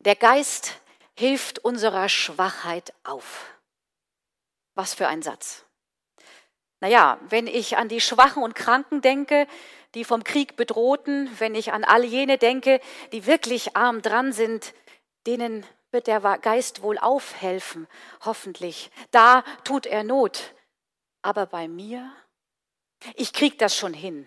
Der Geist hilft unserer Schwachheit auf. Was für ein Satz. Naja, wenn ich an die Schwachen und Kranken denke, die vom Krieg bedrohten, wenn ich an all jene denke, die wirklich arm dran sind, denen wird der Geist wohl aufhelfen, hoffentlich. Da tut er Not. Aber bei mir? Ich krieg das schon hin.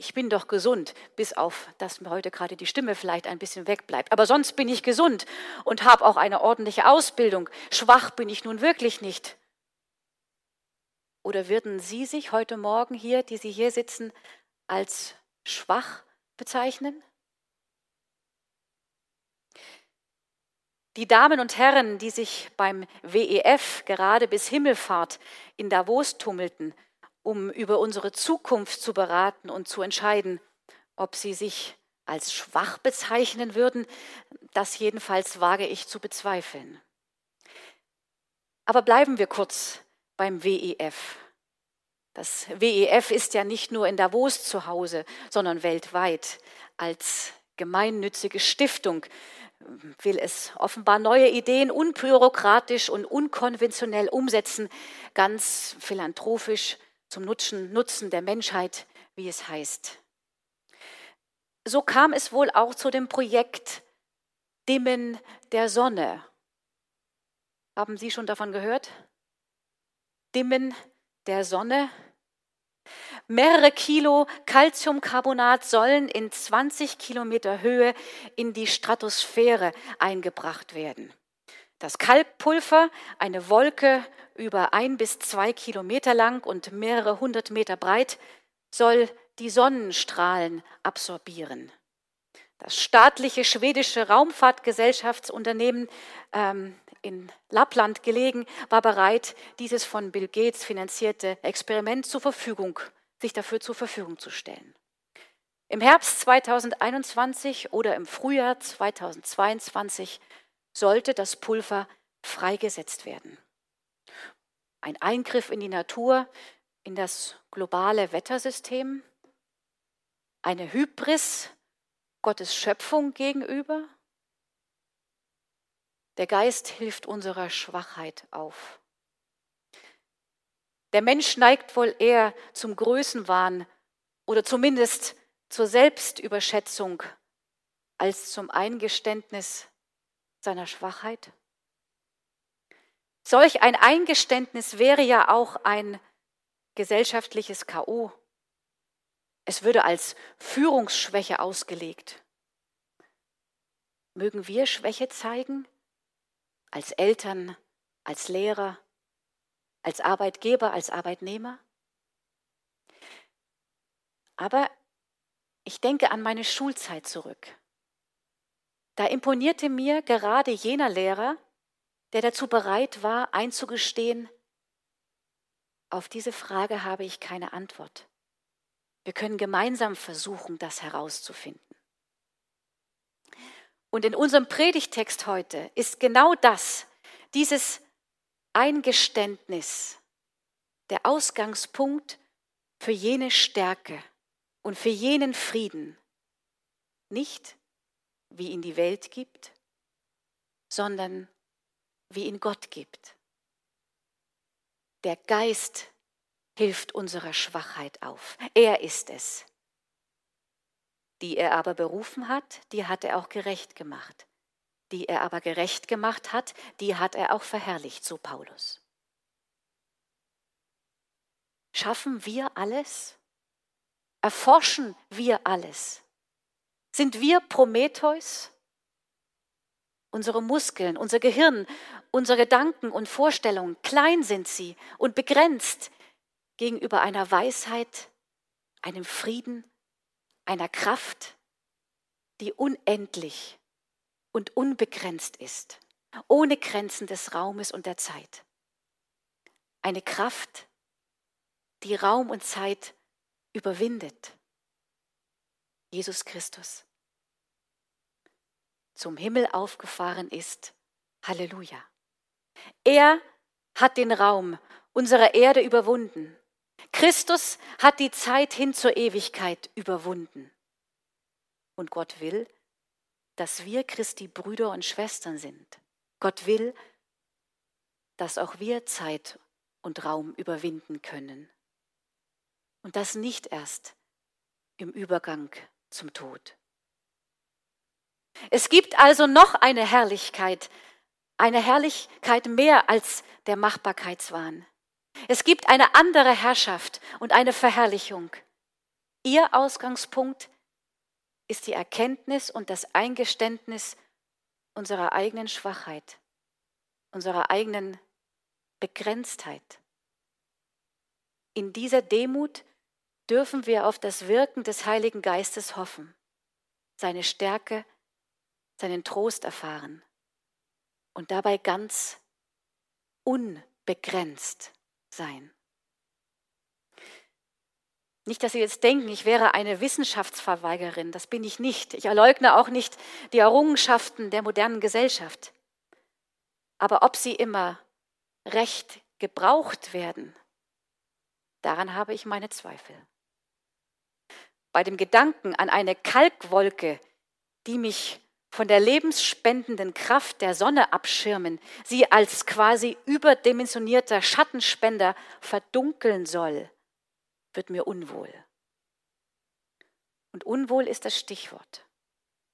Ich bin doch gesund, bis auf, dass mir heute gerade die Stimme vielleicht ein bisschen wegbleibt. Aber sonst bin ich gesund und habe auch eine ordentliche Ausbildung. Schwach bin ich nun wirklich nicht. Oder würden Sie sich heute Morgen hier, die Sie hier sitzen, als schwach bezeichnen? Die Damen und Herren, die sich beim WEF gerade bis Himmelfahrt in Davos tummelten, um über unsere Zukunft zu beraten und zu entscheiden, ob sie sich als schwach bezeichnen würden, das jedenfalls wage ich zu bezweifeln. Aber bleiben wir kurz beim WEF. Das WEF ist ja nicht nur in Davos zu Hause, sondern weltweit als gemeinnützige Stiftung will es offenbar neue Ideen unbürokratisch und unkonventionell umsetzen, ganz philanthropisch zum Nutzen, Nutzen der Menschheit, wie es heißt. So kam es wohl auch zu dem Projekt Dimmen der Sonne. Haben Sie schon davon gehört? Dimmen der Sonne. Mehrere Kilo Calciumcarbonat sollen in 20 Kilometer Höhe in die Stratosphäre eingebracht werden. Das Kalkpulver, eine Wolke über ein bis zwei Kilometer lang und mehrere hundert Meter breit, soll die Sonnenstrahlen absorbieren. Das staatliche schwedische Raumfahrtgesellschaftsunternehmen ähm, in Lappland gelegen, war bereit, dieses von Bill Gates finanzierte Experiment zur Verfügung, sich dafür zur Verfügung zu stellen. Im Herbst 2021 oder im Frühjahr 2022 sollte das Pulver freigesetzt werden. Ein Eingriff in die Natur, in das globale Wettersystem, eine Hybris Gottes Schöpfung gegenüber, der Geist hilft unserer Schwachheit auf. Der Mensch neigt wohl eher zum Größenwahn oder zumindest zur Selbstüberschätzung als zum Eingeständnis seiner Schwachheit. Solch ein Eingeständnis wäre ja auch ein gesellschaftliches KO. Es würde als Führungsschwäche ausgelegt. Mögen wir Schwäche zeigen? als Eltern, als Lehrer, als Arbeitgeber, als Arbeitnehmer. Aber ich denke an meine Schulzeit zurück. Da imponierte mir gerade jener Lehrer, der dazu bereit war, einzugestehen, auf diese Frage habe ich keine Antwort. Wir können gemeinsam versuchen, das herauszufinden. Und in unserem Predigtext heute ist genau das, dieses Eingeständnis, der Ausgangspunkt für jene Stärke und für jenen Frieden. Nicht wie ihn die Welt gibt, sondern wie ihn Gott gibt. Der Geist hilft unserer Schwachheit auf. Er ist es, die er aber berufen hat, die hat er auch gerecht gemacht. Die er aber gerecht gemacht hat, die hat er auch verherrlicht, so Paulus. Schaffen wir alles? Erforschen wir alles? Sind wir Prometheus? Unsere Muskeln, unser Gehirn, unsere Gedanken und Vorstellungen, klein sind sie und begrenzt gegenüber einer Weisheit, einem Frieden, einer Kraft, die unendlich und unbegrenzt ist, ohne Grenzen des Raumes und der Zeit. Eine Kraft, die Raum und Zeit überwindet. Jesus Christus zum Himmel aufgefahren ist. Halleluja. Er hat den Raum unserer Erde überwunden. Christus hat die Zeit hin zur Ewigkeit überwunden. Und Gott will, dass wir Christi Brüder und Schwestern sind. Gott will, dass auch wir Zeit und Raum überwinden können. Und das nicht erst im Übergang zum Tod. Es gibt also noch eine Herrlichkeit, eine Herrlichkeit mehr als der Machbarkeitswahn. Es gibt eine andere Herrschaft und eine Verherrlichung. Ihr Ausgangspunkt ist die Erkenntnis und das Eingeständnis unserer eigenen Schwachheit, unserer eigenen Begrenztheit. In dieser Demut dürfen wir auf das Wirken des Heiligen Geistes hoffen, seine Stärke, seinen Trost erfahren und dabei ganz unbegrenzt sein. Nicht, dass Sie jetzt denken, ich wäre eine Wissenschaftsverweigerin, das bin ich nicht. Ich erleugne auch nicht die Errungenschaften der modernen Gesellschaft. Aber ob sie immer recht gebraucht werden, daran habe ich meine Zweifel. Bei dem Gedanken an eine Kalkwolke, die mich von der lebensspendenden Kraft der Sonne abschirmen, sie als quasi überdimensionierter Schattenspender verdunkeln soll, wird mir unwohl. Und unwohl ist das Stichwort.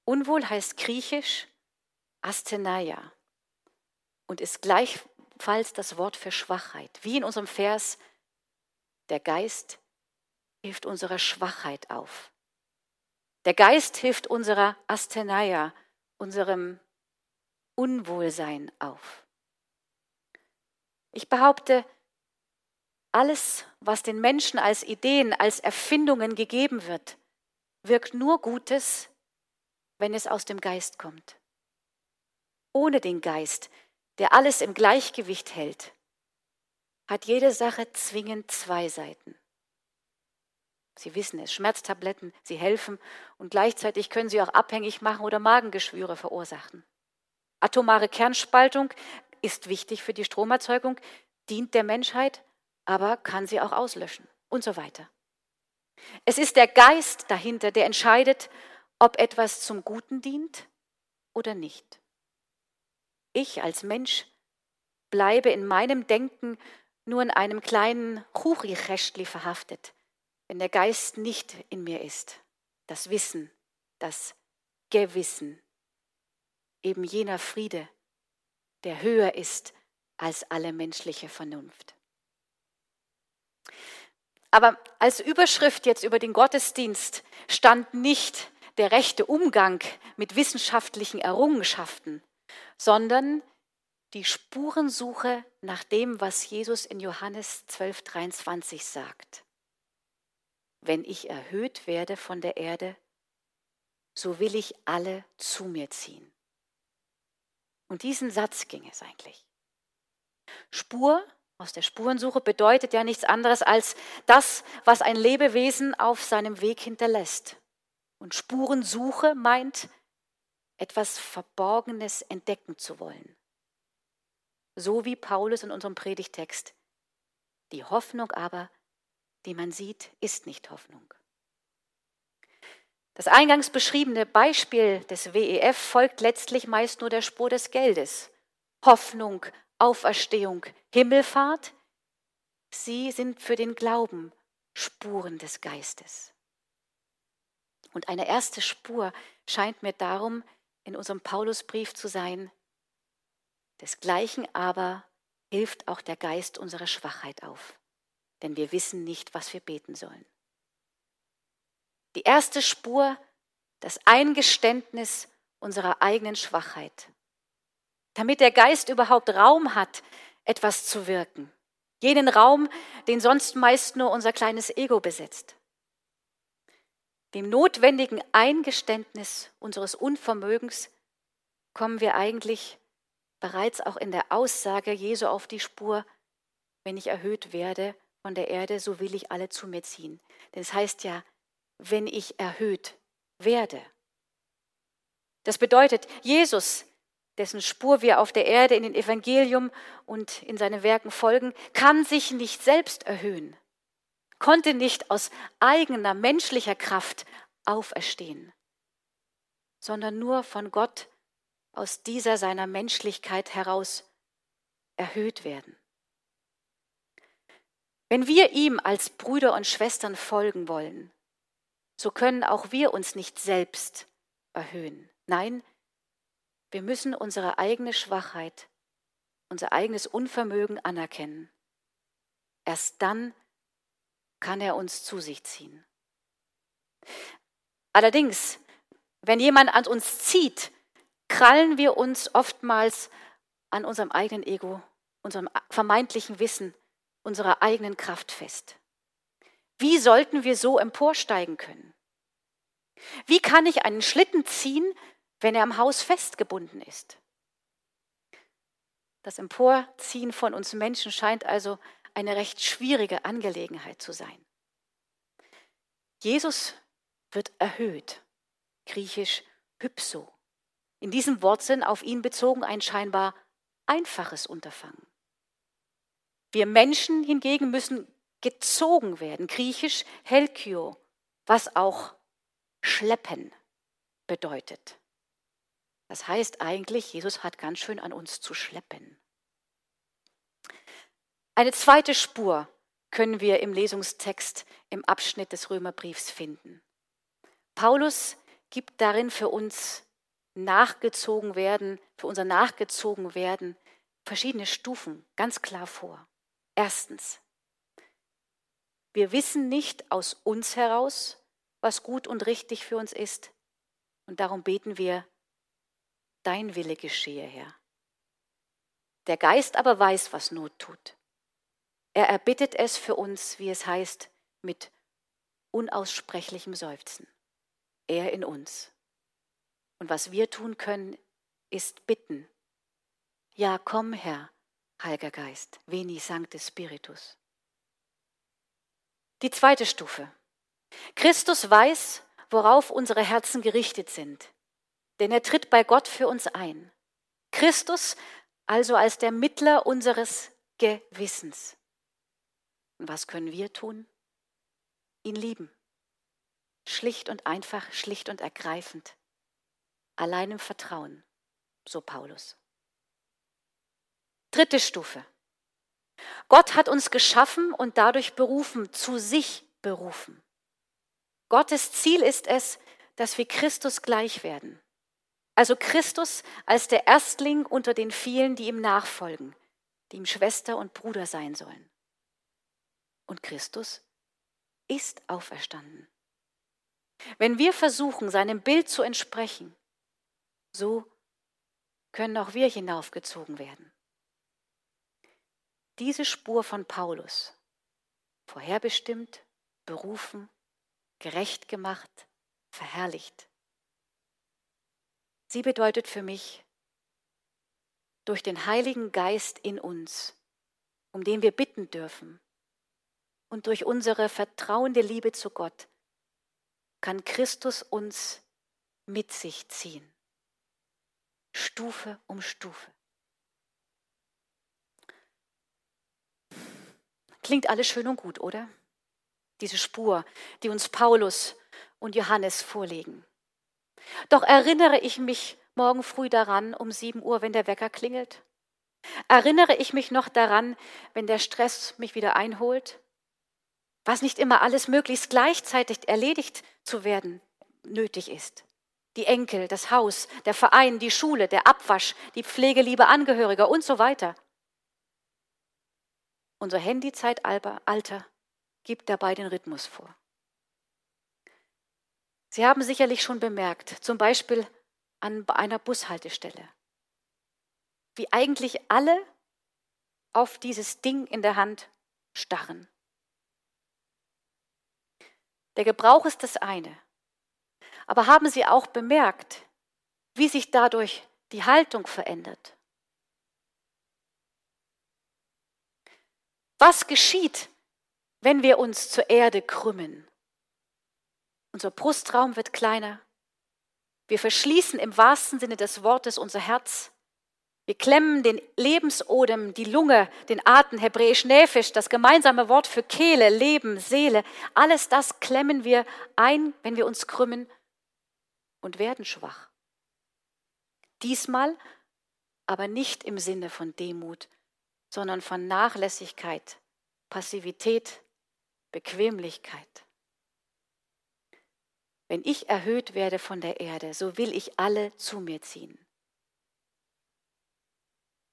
Unwohl heißt griechisch Asthenaia und ist gleichfalls das Wort für Schwachheit. Wie in unserem Vers, der Geist hilft unserer Schwachheit auf. Der Geist hilft unserer Asthenaia, unserem Unwohlsein auf. Ich behaupte, alles, was den Menschen als Ideen, als Erfindungen gegeben wird, wirkt nur Gutes, wenn es aus dem Geist kommt. Ohne den Geist, der alles im Gleichgewicht hält, hat jede Sache zwingend zwei Seiten. Sie wissen es, Schmerztabletten, sie helfen und gleichzeitig können sie auch abhängig machen oder Magengeschwüre verursachen. Atomare Kernspaltung ist wichtig für die Stromerzeugung, dient der Menschheit, aber kann sie auch auslöschen und so weiter. Es ist der Geist dahinter, der entscheidet, ob etwas zum Guten dient oder nicht. Ich als Mensch bleibe in meinem Denken nur in einem kleinen Churi-Rechtli verhaftet wenn der Geist nicht in mir ist, das Wissen, das Gewissen, eben jener Friede, der höher ist als alle menschliche Vernunft. Aber als Überschrift jetzt über den Gottesdienst stand nicht der rechte Umgang mit wissenschaftlichen Errungenschaften, sondern die Spurensuche nach dem, was Jesus in Johannes 12, 23 sagt wenn ich erhöht werde von der Erde, so will ich alle zu mir ziehen. Und diesen Satz ging es eigentlich. Spur aus der Spurensuche bedeutet ja nichts anderes als das, was ein Lebewesen auf seinem Weg hinterlässt. Und Spurensuche meint, etwas Verborgenes entdecken zu wollen. So wie Paulus in unserem Predigtext. Die Hoffnung aber die man sieht, ist nicht Hoffnung. Das eingangs beschriebene Beispiel des WEF folgt letztlich meist nur der Spur des Geldes. Hoffnung, Auferstehung, Himmelfahrt, sie sind für den Glauben Spuren des Geistes. Und eine erste Spur scheint mir darum in unserem Paulusbrief zu sein, desgleichen aber hilft auch der Geist unserer Schwachheit auf denn wir wissen nicht, was wir beten sollen. Die erste Spur, das Eingeständnis unserer eigenen Schwachheit, damit der Geist überhaupt Raum hat, etwas zu wirken. Jenen Raum, den sonst meist nur unser kleines Ego besetzt. Dem notwendigen Eingeständnis unseres Unvermögens kommen wir eigentlich bereits auch in der Aussage Jesu auf die Spur, wenn ich erhöht werde, von der Erde, so will ich alle zu mir ziehen. Denn es heißt ja, wenn ich erhöht werde. Das bedeutet, Jesus, dessen Spur wir auf der Erde in den Evangelium und in seinen Werken folgen, kann sich nicht selbst erhöhen, konnte nicht aus eigener menschlicher Kraft auferstehen, sondern nur von Gott aus dieser seiner Menschlichkeit heraus erhöht werden. Wenn wir ihm als Brüder und Schwestern folgen wollen, so können auch wir uns nicht selbst erhöhen. Nein, wir müssen unsere eigene Schwachheit, unser eigenes Unvermögen anerkennen. Erst dann kann er uns zu sich ziehen. Allerdings, wenn jemand an uns zieht, krallen wir uns oftmals an unserem eigenen Ego, unserem vermeintlichen Wissen, unserer eigenen Kraft fest. Wie sollten wir so emporsteigen können? Wie kann ich einen Schlitten ziehen, wenn er am Haus festgebunden ist? Das Emporziehen von uns Menschen scheint also eine recht schwierige Angelegenheit zu sein. Jesus wird erhöht, griechisch hypso. In diesem Wortsinn auf ihn bezogen ein scheinbar einfaches Unterfangen. Wir Menschen hingegen müssen gezogen werden, griechisch helkio, was auch schleppen bedeutet. Das heißt eigentlich, Jesus hat ganz schön an uns zu schleppen. Eine zweite Spur können wir im Lesungstext im Abschnitt des Römerbriefs finden. Paulus gibt darin für uns nachgezogen werden, für unser nachgezogen werden, verschiedene Stufen ganz klar vor. Erstens, wir wissen nicht aus uns heraus, was gut und richtig für uns ist. Und darum beten wir, dein Wille geschehe, Herr. Der Geist aber weiß, was Not tut. Er erbittet es für uns, wie es heißt, mit unaussprechlichem Seufzen. Er in uns. Und was wir tun können, ist bitten. Ja, komm, Herr, Heiliger Geist, veni sancte Spiritus. Die zweite Stufe. Christus weiß, worauf unsere Herzen gerichtet sind, denn er tritt bei Gott für uns ein. Christus also als der Mittler unseres Gewissens. Und was können wir tun? Ihn lieben. Schlicht und einfach, schlicht und ergreifend. Allein im Vertrauen, so Paulus. Dritte Stufe. Gott hat uns geschaffen und dadurch berufen, zu sich berufen. Gottes Ziel ist es, dass wir Christus gleich werden. Also Christus als der Erstling unter den vielen, die ihm nachfolgen, die ihm Schwester und Bruder sein sollen. Und Christus ist auferstanden. Wenn wir versuchen, seinem Bild zu entsprechen, so können auch wir hinaufgezogen werden. Diese Spur von Paulus, vorherbestimmt, berufen, gerecht gemacht, verherrlicht, sie bedeutet für mich, durch den Heiligen Geist in uns, um den wir bitten dürfen, und durch unsere vertrauende Liebe zu Gott, kann Christus uns mit sich ziehen. Stufe um Stufe. Klingt alles schön und gut, oder? Diese Spur, die uns Paulus und Johannes vorlegen. Doch erinnere ich mich morgen früh daran, um 7 Uhr, wenn der Wecker klingelt? Erinnere ich mich noch daran, wenn der Stress mich wieder einholt? Was nicht immer alles möglichst gleichzeitig erledigt zu werden nötig ist die Enkel, das Haus, der Verein, die Schule, der Abwasch, die Pflegeliebe Angehöriger und so weiter. Unser Handyzeitalter gibt dabei den Rhythmus vor. Sie haben sicherlich schon bemerkt, zum Beispiel an einer Bushaltestelle, wie eigentlich alle auf dieses Ding in der Hand starren. Der Gebrauch ist das eine. Aber haben Sie auch bemerkt, wie sich dadurch die Haltung verändert? Was geschieht, wenn wir uns zur Erde krümmen? Unser Brustraum wird kleiner. Wir verschließen im wahrsten Sinne des Wortes unser Herz. Wir klemmen den Lebensodem, die Lunge, den Atem, hebräisch Nephisch, das gemeinsame Wort für Kehle, Leben, Seele. Alles das klemmen wir ein, wenn wir uns krümmen und werden schwach. Diesmal aber nicht im Sinne von Demut, sondern von Nachlässigkeit, Passivität, Bequemlichkeit. Wenn ich erhöht werde von der Erde, so will ich alle zu mir ziehen.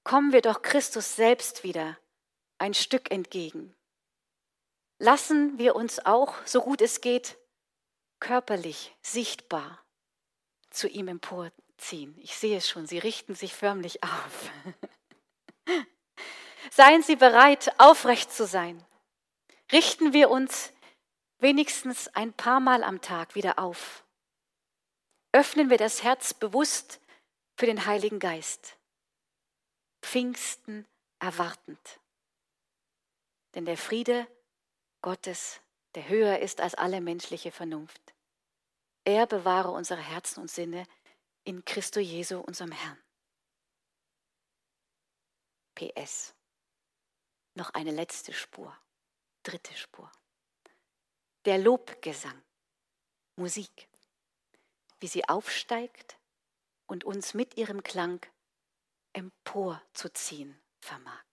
Kommen wir doch Christus selbst wieder ein Stück entgegen. Lassen wir uns auch, so gut es geht, körperlich sichtbar zu ihm emporziehen. Ich sehe es schon, Sie richten sich förmlich auf. Seien Sie bereit, aufrecht zu sein. Richten wir uns wenigstens ein paar Mal am Tag wieder auf. Öffnen wir das Herz bewusst für den Heiligen Geist. Pfingsten erwartend. Denn der Friede Gottes, der höher ist als alle menschliche Vernunft, er bewahre unsere Herzen und Sinne in Christo Jesu, unserem Herrn. PS. Noch eine letzte Spur, dritte Spur. Der Lobgesang, Musik, wie sie aufsteigt und uns mit ihrem Klang emporzuziehen vermag.